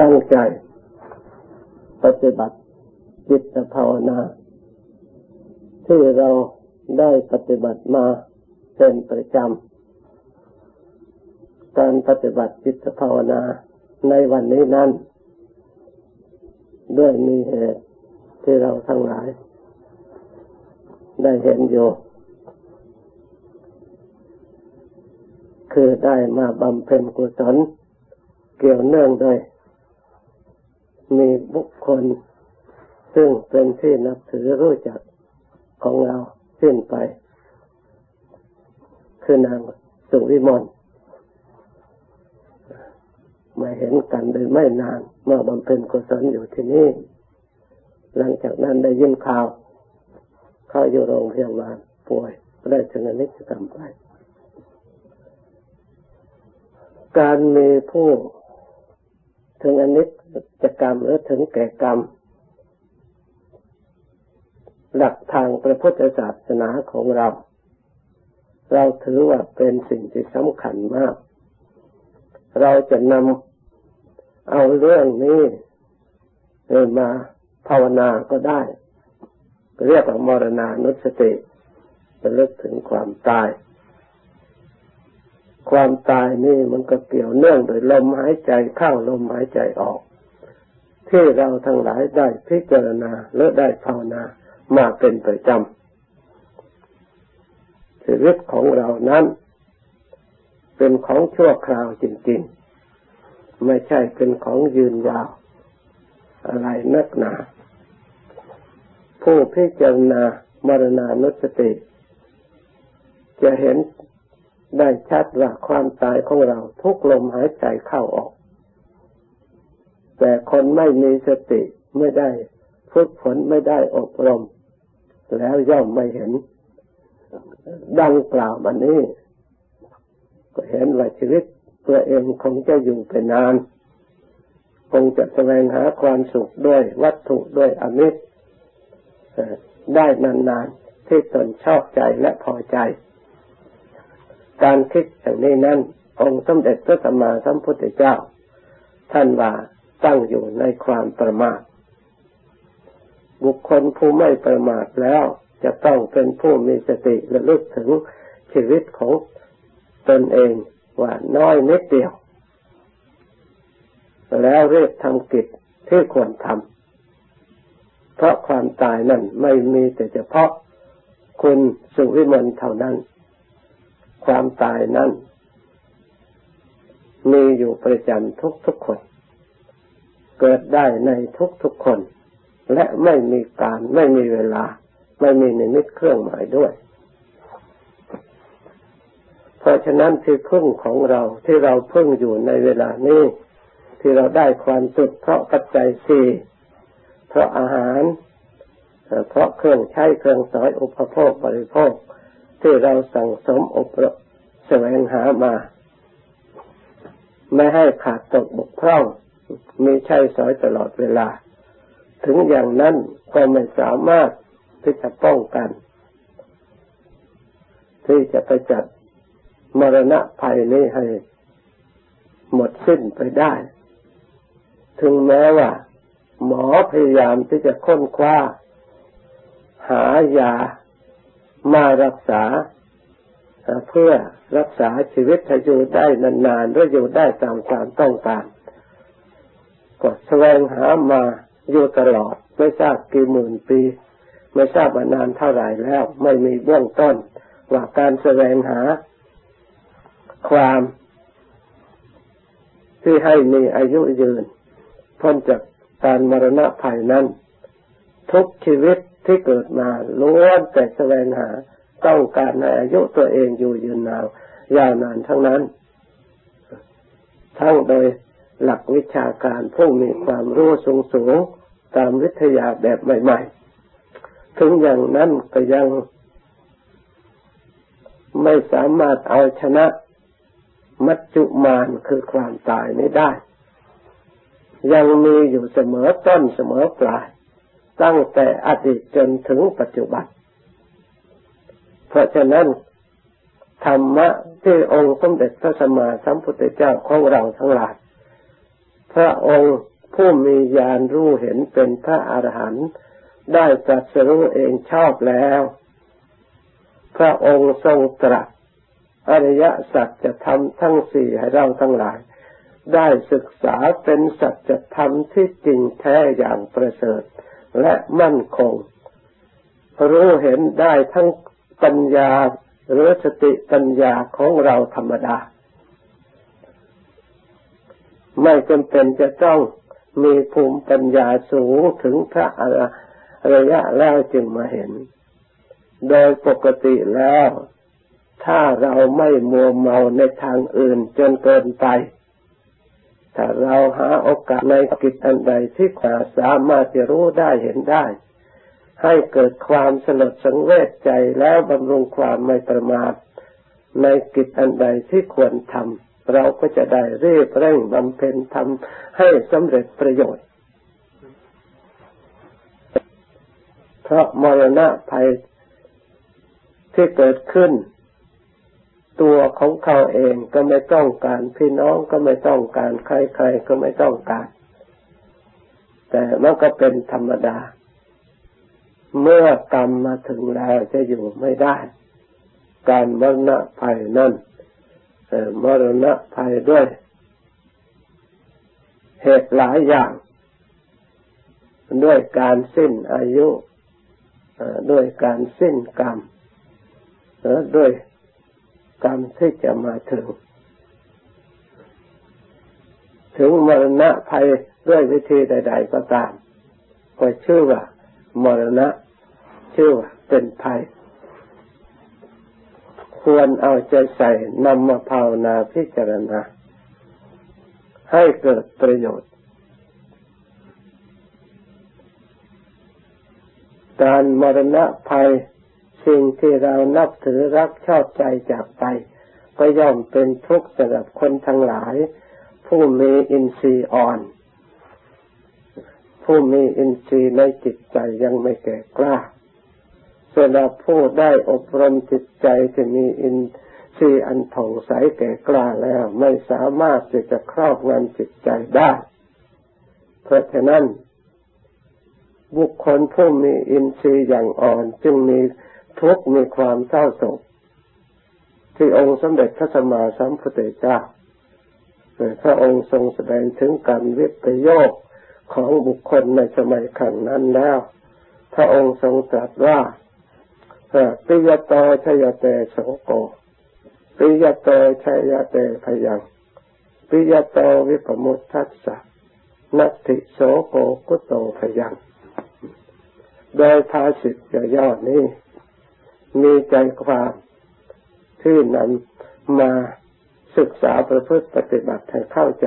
ตั้งใจ ปฏิบัติจิตภาวนา ที่เราได้ปฏิบัติมาเป็นประจำ การปฏิบัติจิตภาวนาในวันนี้นั้น ด้วยมีเหตุที่เราทั้งหลาย ได้เห็นอยู่ คือได้มาบำเพ็ญกุศลเกี่ยวเนื่องโดย มีบุคคล ซึ่งเป็นที่นับถือรู้จักของเราสิ้นไป คือนางสุวิมลมาเห็นกันโดยไม่นาน เมื่อบำเพ็ญกุศลอยู่ที่นี่ หลังจากนั้นได้ยินข่าว เข้าอยู่โรงพยาบาลป่วยได้ชนะนิจกรรมไป การมีผู้ ถึงอนิจจกรรมหรือถึงแก่กรรม หลักทางพระพุทธศาสนาของเรา เราถือว่าเป็นสิ่งที่สำคัญมาก เราจะนำเอาเรื่องนี้มาภาวนาก็ได้ เรียกว่ามรณานุสติจะลึกถึงความตาย ความตายนี่มันก็เกี่ยวเนื่องโดยลมหายใจเข้าลมหายใจออก ที่เราทั้งหลายได้พิจารณาและได้ภาวนามาเป็นประจำชีวิตของเรานั้น เป็นของชั่วคราวจริง ๆ ไม่ใช่เป็นของยืนยาว อะไรนักหนา ผู้พิจารณามรณานุสติจะเห็น ได้ชัดว่าความตายของเราทุกลมหายใจเข้าออก แต่คนไม่มีสติไม่ได้ฝึกฝนไม่ได้อบรม แล้วย่อมไม่เห็น ดังกล่าวมานี้ ก็เห็นว่าชีวิตตัวเองคงจะอยู่ไปนาน คงจะแสวงหาความสุขด้วยวัตถุด้วยอมิตรได้นานๆที่ตนชอบใจและพอใจ การคิดอย่างนี้นั้น องค์สมเด็จพระสัมมาสัมพุทธเจ้า ท่านว่าตั้งอยู่ในความประมาท บุคคลผู้ไม่ประมาทแล้วจะต้องเป็นผู้มีสติระลึกถึงชีวิตของตนเองว่าน้อยนิดเดียว แล้วเรียกทำกิจที่ควรทำเพราะความตายนั้นไม่มีแต่เฉพาะคุณสุวิมลเท่านั้น ความตายนั้นมีอยู่ประจำทุกทุกคน เกิดได้ในทุกทุกคน และไม่มีการไม่มีเวลา ไม่มีนิมิตเครื่องหมายด้วย เพราะฉะนั้นที่พึ่งของเราที่เราพึ่งอยู่ในเวลานี้ที่เราได้ความสุขเพราะปัจจัยสี่เพราะอาหาร เพราะเครื่องใช้เครื่องสอยอุปโภคบริโภค ที่เราสั่งสมอบรมแสวงหามา ไม่ให้ขาดตกบกพร่องมีใช้สอยตลอดเวลา ถึงอย่างนั้นก็ไม่สามารถที่จะป้องกัน ที่จะไปจัดมรณะภัยนี้ให้หมดสิ้นไปได้ ถึงแม้ว่า หมอพยายามที่จะค้นคว้า หายา มารักษาเพื่อรักษาชีวิตให้อยู่ได้นานๆหรืออยู่ได้ตามความต้องการก็แสวงหามาอยู่ตลอดไม่ทราบกี่หมื่นปีไม่ทราบมานานเท่าไหร่แล้ว ไม่มีเบื้องต้น ว่าการแสวงหา ความ ที่ให้มีอายุยืนพ้นจากการมรณะภัยนั้น ทุกชีวิต ที่เกิดมาล้วนแต่แสวงหาต้องการในอายุตัวเองอยู่ยืนนานยาวนานทั้งนั้น ทั้งโดยหลักวิชาการผู้มีความรู้สูงสูงตามวิทยาแบบใหม่ ๆ ถึงอย่างนั้นก็ยังไม่สามารถเอาชนะมัจจุมานคือความตายไม่ได้ ยังมีอยู่เสมอต้นเสมอปลาย ตั้งแต่อดีตจนถึงปัจจุบัน เพราะฉะนั้น ธรรมะที่องค์สมเด็จพระสัมมาสัมพุทธเจ้าของเราทั้งหลายพระองค์ผู้มีญาณรู้เห็นเป็นพระอรหันต์ได้ตรัสรู้เองชอบแล้ว พระองค์ทรงตรัสอริยสัจจะทำทั้งสี่ให้เราทั้งหลาย ได้ศึกษาเป็นสัจธรรมที่จริงแท้อย่างประเสริฐ และมั่นคง รู้เห็นได้ทั้งปัญญาหรือสติปัญญาของเราธรรมดา ไม่จำเป็นจะต้องมีภูมิปัญญาสูงถึงพระอริยะแล้วจึงมาเห็น โดยปกติแล้ว ถ้าเราไม่มัวเมาในทางอื่นจนเกินไป ถ้าเราหาโอกาสในกิจอันใดที่ขวาสามารถจะรู้ได้เห็นได้ ให้เกิดความสลดสังเวชใจแล้วบำรุงความไม่ประมาทในกิจอันใดที่ควรทำเราก็จะได้เรีบเร่งบำเพ็ญทำให้สำเร็จประโยชน์เพราะมรณะภัยที่เกิดขึ้น ตัวของเขาเองก็ไม่ต้องการพี่น้องก็ไม่ต้องการใครๆก็ไม่ต้องการ แต่มันก็เป็นธรรมดา เมื่อกรรมมาถึงแล้วจะอยู่ไม่ได้ การมรณะภัยนั่นมรณะภัยด้วย เหตุหลายอย่าง ด้วยการสิ้นอายุด้วยการสิ้นกรรมด้วย กรรมที่จะมาถึง ถึงมรณะภัยด้วยวิธีใด ๆ ก็ตามก็ชื่อว่ามรณะ ชื่อว่าเป็นภัย ควรเอาใจใส่นำมาภาวนาพิจารณา ให้เกิดประโยชน์ การมรณะภัย สิ่งที่เรานับถือรักชอบใจจากไป ก็ย่อมเป็นทุกข์สำหรับคนทั้งหลาย ผู้มีอินทรีย์อ่อน ผู้มีอินทรีย์ในจิตใจยังไม่แก่กล้าสำหรับผู้ได้อบรมจิตใจที่มีอินทรีย์อันผ่องใสแก่กล้าแล้วไม่สามารถที่จะครอบงำจิตใจได้ เพราะฉะนั้นบุคคลผู้มีอินทรีย์อย่างอ่อนจึงมี ทุกข์มีความเศร้าโศกที่องค์สมเด็จพระสัมมาสัมพุทธเจ้าพระองค์ทรงแสดงถึงการวิปโยคของบุคคลในสมัยขังนั้นแล้ว พระองค์ทรงตรัสว่าปิยโตชยเตโสโกปิยโตชยเตพยังปิยโตวิปมุตทัสสะนัตติโสโกกุโตพยัง โดยภาสิตย่อนี้ มีใจความที่นำมาศึกษาประพฤติปฏิบัติให้เข้าใจ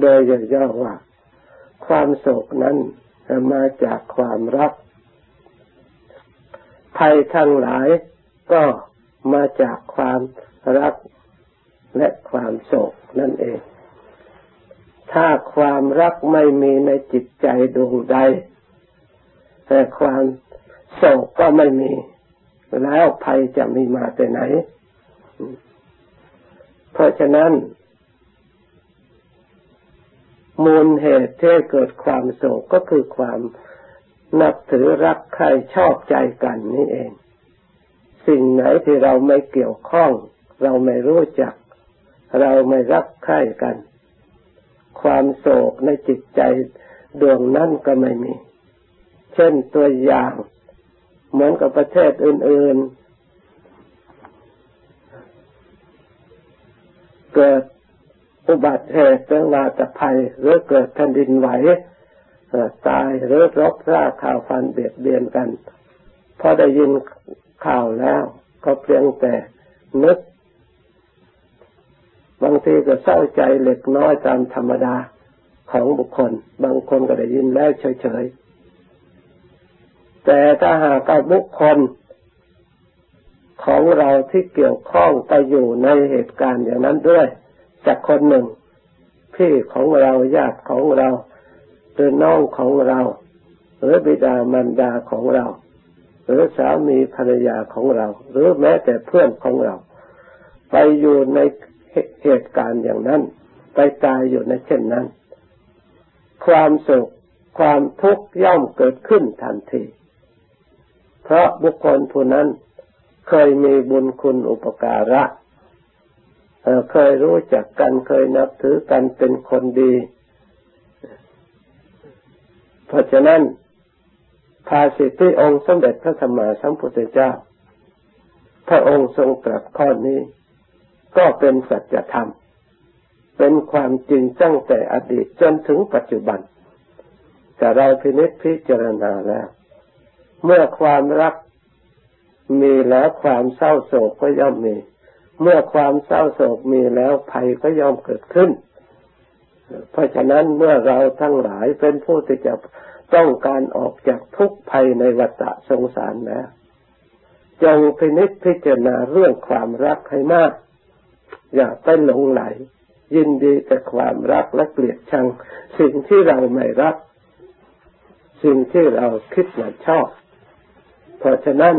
โดยย่อว่า ความโศกนั้นมาจากความรักภัยทั้งหลายก็มาจากความรักและความโศกนั่นเอง ถ้าความรักไม่มีในจิตใจดวงใด แต่ความโศกก็ไม่มี แล้วภัยจะมีมาแต่ไหน เพราะฉะนั้น มูลเหตุที่เกิดความโศกก็คือความนับถือรักใครชอบใจกันนี่เอง สิ่งไหนที่เราไม่เกี่ยวข้อง เราไม่รู้จัก เราไม่รักใครกัน ความโศกในจิตใจดวงนั้นก็ไม่มี เช่นตัวอย่าง เหมือนกับประเทศอื่น ๆ เกิดอุบัติเหตุเรื่องวาตภัย หรือเกิดแผ่นดินไหวตายหรือรบราข่าวฟันเบียดเบียนกันพอได้ยินข่าวแล้ว ก็เพียงแต่นึก บางทีก็เศร้าใจเล็กน้อยตามธรรมดาของบุคคล บางคนก็ได้ยินแล้วเฉยๆ แต่ถ้าหากบุคคลของเราที่เกี่ยวข้องไปอยู่ในเหตุการณ์อย่างนั้นด้วยจากคนหนึ่ง พี่ของเราญาติของเราหรือน้องของเรา หรือบิดามารดาของเรา หรือสามีภรรยาของเรา หรือแม้แต่เพื่อนของเรา ไปอยู่ในเหตุการณ์อย่างนั้น ไปตายอยู่ในเช่นนั้น ความสุขความทุกข์ย่อมเกิดขึ้นทันที เพราะบุคคลผู้นั้นเคยมีบุญคุณอุปการะเคยรู้จักกันเคยนับถือกันเป็นคนดี เพราะฉะนั้นภาสิทธิองค์สมเด็จพระสัมมาสัมพุทธเจ้า พระองค์ทรงตรัสข้อนี้ ก็เป็นสัจธรรม เป็นความจริงตั้งแต่อดีตจนถึงปัจจุบัน แต่เราพินิจพิจารณาแล้ว เมื่อความรักมีแล้วความเศร้าโศกก็ย่อมมี เมื่อความเศร้าโศกมีแล้วภัยก็ย่อมเกิดขึ้น เพราะฉะนั้นเมื่อเราทั้งหลายเป็นผู้ที่จะต้องการออกจากทุกภัยในวัฏสงสารแล้วจงพินิจพิจารณาเรื่องความรักให้มาก อย่าไปหลงไหล ยินดีกับความรักและเกลียดชัง สิ่งที่เราไม่รัก สิ่งที่เราคิดว่าชอบ เพราะฉะนั้น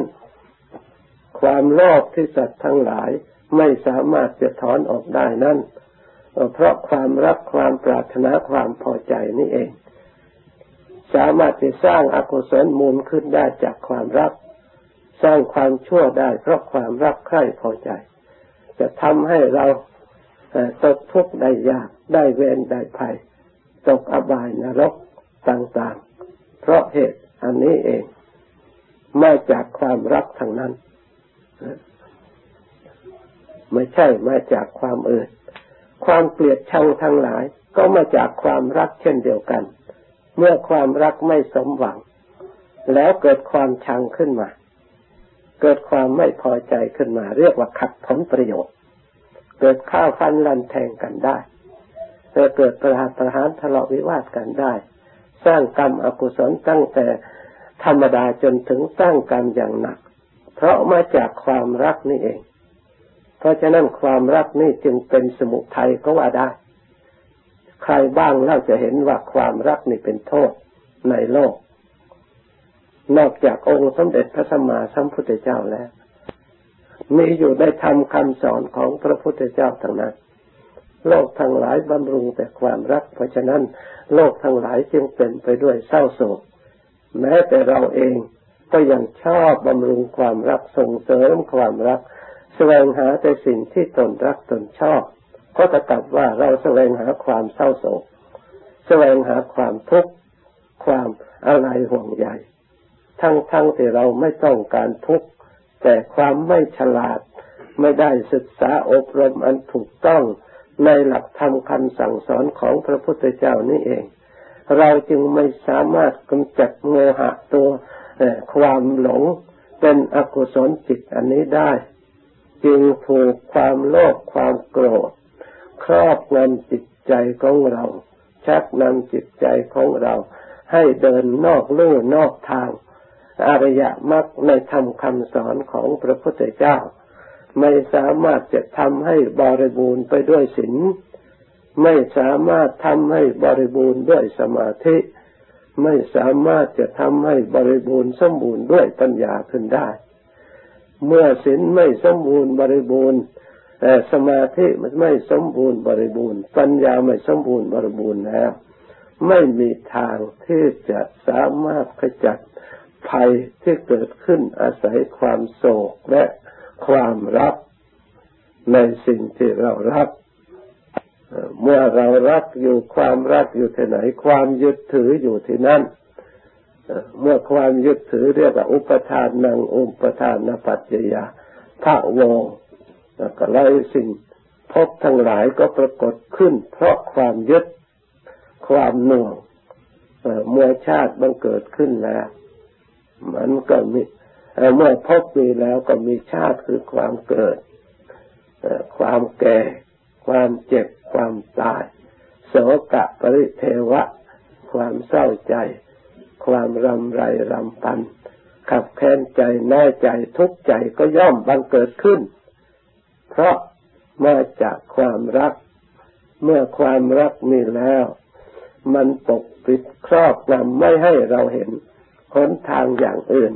ความโลภที่สัตว์ทั้งหลายไม่สามารถจะถอนออกได้นั่นเพราะความรักความปรารถนาความพอใจนี่เอง สามารถจะสร้างอากุศลมูลขึ้นได้จากความรัก สร้างความชั่วได้เพราะความรักใคร่พอใจ จะทำให้เราตกทุกข์ได้ยากได้เวรได้ภัย ตกอบายนรกต่างๆ เพราะเหตุอันนี้เอง มาจากความรักทางนั้น ไม่ใช่มาจากความอื่น ความเกลียดชังทั้งหลาย ก็มาจากความรักเช่นเดียวกัน เมื่อความรักไม่สมหวัง แล้วเกิดความชังขึ้นมา เกิดความไม่พอใจขึ้นมา เรียกว่าขัดผลประโยชน์ เกิดข้าวฟันลันแทงกันได้เกิดประหารประหารทะเลาะวิวาทกันได้ สร้างกรรมอกุศลตั้งแต่ ธรรมดาจนถึงสร้างกรรมอย่างหนัก เพราะมาจากความรักนี่เอง เพราะฉะนั้นความรักนี่จึงเป็นสมุทัยก็ว่าได้ ใครบ้างเล่าจะเห็นว่าความรักนี่เป็นโทษในโลก นอกจากองค์สมเด็จพระสัมมาสัมพุทธเจ้าแล้วมีอยู่ในธรรมคำสอนของพระพุทธเจ้าทั้งนั้น โลกทั้งหลายบำรุงแต่ความรัก เพราะฉะนั้น โลกทั้งหลายจึงเป็นไปด้วยเศร้าโศก แม้แต่เราเองก็ยังชอบบำรุงความรักส่งเสริมความรัก แสวงหาแต่สิ่งที่ตนรักตนชอบ ก็จะกลับว่าเราแสวงหาความเศร้าโศก แสวงหาความทุกข์ความอะไรห่วงใยทั้งทั้งที่เราไม่ต้องการทุกข์แต่ความไม่ฉลาด ไม่ได้ศึกษาอบรมอันถูกต้องในหลักธรรมคำสั่งสอนของพระพุทธเจ้านี่เอง เราจึงไม่สามารถกำจัดโมหะตัวความหลงเป็นอกุศลจิตอันนี้ได้ จึงถูกความโลภความโกรธ ครอบงำจิตใจของเรา ชักนำจิตใจของเรา ให้เดินนอกลู่นอกทางอริยมรรคในธรรมคำสอนของพระพุทธเจ้า ไม่สามารถจะทำให้บริบูรณ์ไปด้วยศีล ไม่สามารถทำให้บริบูรณ์ด้วยสมาธิ ไม่สามารถจะทำให้บริบูรณ์สมบูรณ์ด้วยปัญญาขึ้นได้ เมื่อศีลไม่สมบูรณ์บริบูรณ์แต่สมาธิมันไม่สมบูรณ์บริบูรณ์ ปัญญาไม่สมบูรณ์บริบูรณ์แล้ว ไม่มีทางที่จะสามารถขจัดภัยที่เกิดขึ้นอาศัยความโศกและความรักในสิ่งที่เรารัก เมื่อเรารักอยู่ความรักอยู่ที่ไหน ความยึดถืออยู่ที่นั่นเมื่อความยึดถือเรียกว่าอุปทานนังอุปทานนปัจจยาพระวงก็เลยสิ่งพบทั้งหลายก็ปรากฏขึ้น เพราะความยึดความหน่วงเมื่อชาติบังเกิดขึ้นแล้ว มันก็มีเมื่อพบมีแล้วก็มีชาติคือความเกิด ความแก่ ความเจ็บ ความตาย โสกะปริเทวะ ความเศร้าใจ ความรำไรรำพัน ขับแค้นใจน้อยใจทุกข์ใจก็ย่อมบังเกิดขึ้น เพราะมาจากความรัก เมื่อความรักมีแล้ว มันปกปิดครอบงำไม่ให้เราเห็นหนทางอย่างอื่น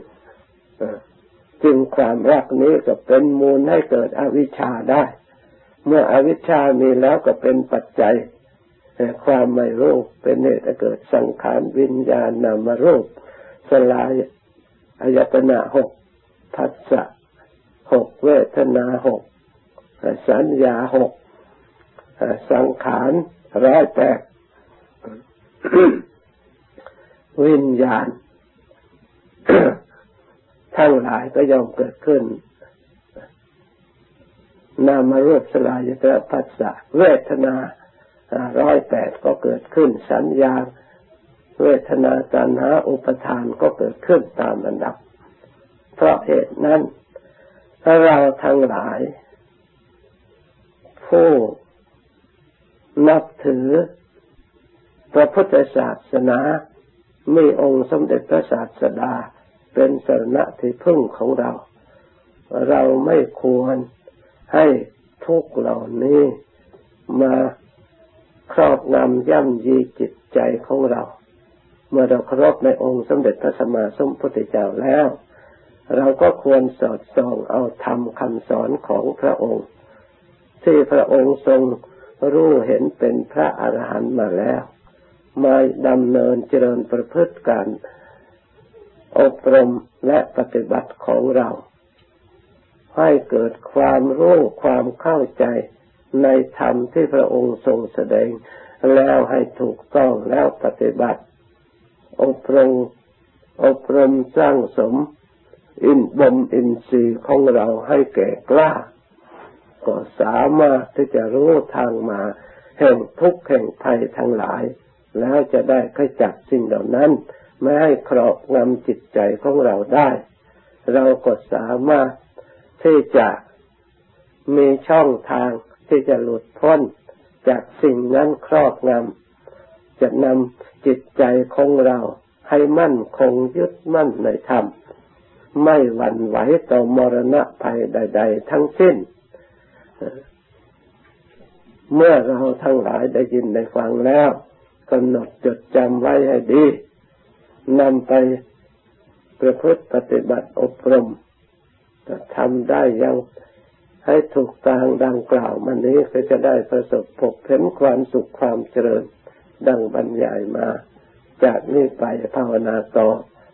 จึงความรักนี้ก็เป็นมูลให้เกิดอวิชชาได้ เมื่ออวิชชามีแล้วก็เป็นปัจจัยความไม่รู้เป็นเหตุเกิดสังขารวิญญาณนามรูปสลายอายตนะหกผัสสะหกเวทนาหกสัญญาหกสังขารร้อยแปดวิญญาณ ทั้งหลายก็ย่อมเกิดขึ้น นามารูปสลายตระพัสสะเวทนาร้อยแปดก็เกิดขึ้น สัญญา เวทนาตัณหาอุปทานก็เกิดขึ้นตามอันดับ เพราะเหตุนั้นถ้าเราทั้งหลาย ผู้นับถือพระพุทธศาสนามีองค์สมเด็จพระศาสดาเป็นสรณะที่พึ่งของเรา เราไม่ควร ให้ทุกเหล่านี้มาครอบงำย่ำยีจิตใจของเรา เมื่อเราเคารพในองค์สมเด็จพระสัมมาสัมพุทธเจ้าแล้ว เราก็ควรสอดส่องเอาธรรมคำสอนของพระองค์ ที่พระองค์ทรงรู้เห็นเป็นพระอรหันต์มาแล้ว มาดำเนินเจริญประพฤติการอบรมและปฏิบัติของเรา ให้เกิดความรู้ความเข้าใจในธรรมที่พระองค์ทรงแสดง แล้วให้ถูกต้องแล้วปฏิบัติ อบรมอบรมสร้างสม อินบ่มอินทรีย์ของเราให้แก่กล้า ก็สามารถที่จะรู้ทางมา แห่งทุกข์แห่งภัยทั้งหลาย แล้วจะได้ขจัดสิ่งเหล่านั้น ไม่ให้ครอบงำจิตใจของเราได้ เราก็สามารถ ที่จะมีช่องทางที่จะหลุดพ้นจากสิ่งนั้นครอบงำจะนำจิตใจของเราให้มั่นคงยึดมั่นในธรรม ไม่หวั่นไหวต่อมรณะภัยใด ๆ ทั้งสิ้น เมื่อเราทั้งหลายได้ยินได้ฟังแล้วกำหนดจดจำไว้ให้ดีนำไปประพฤติปฏิบัติอบรม ทำได้ยังให้ถูกทางดังกล่าวมันนี้ก็จะได้ประสบพบเห็นความสุขความเจริญดังบรรยายมา จากนี้ไปภาวนาต่อ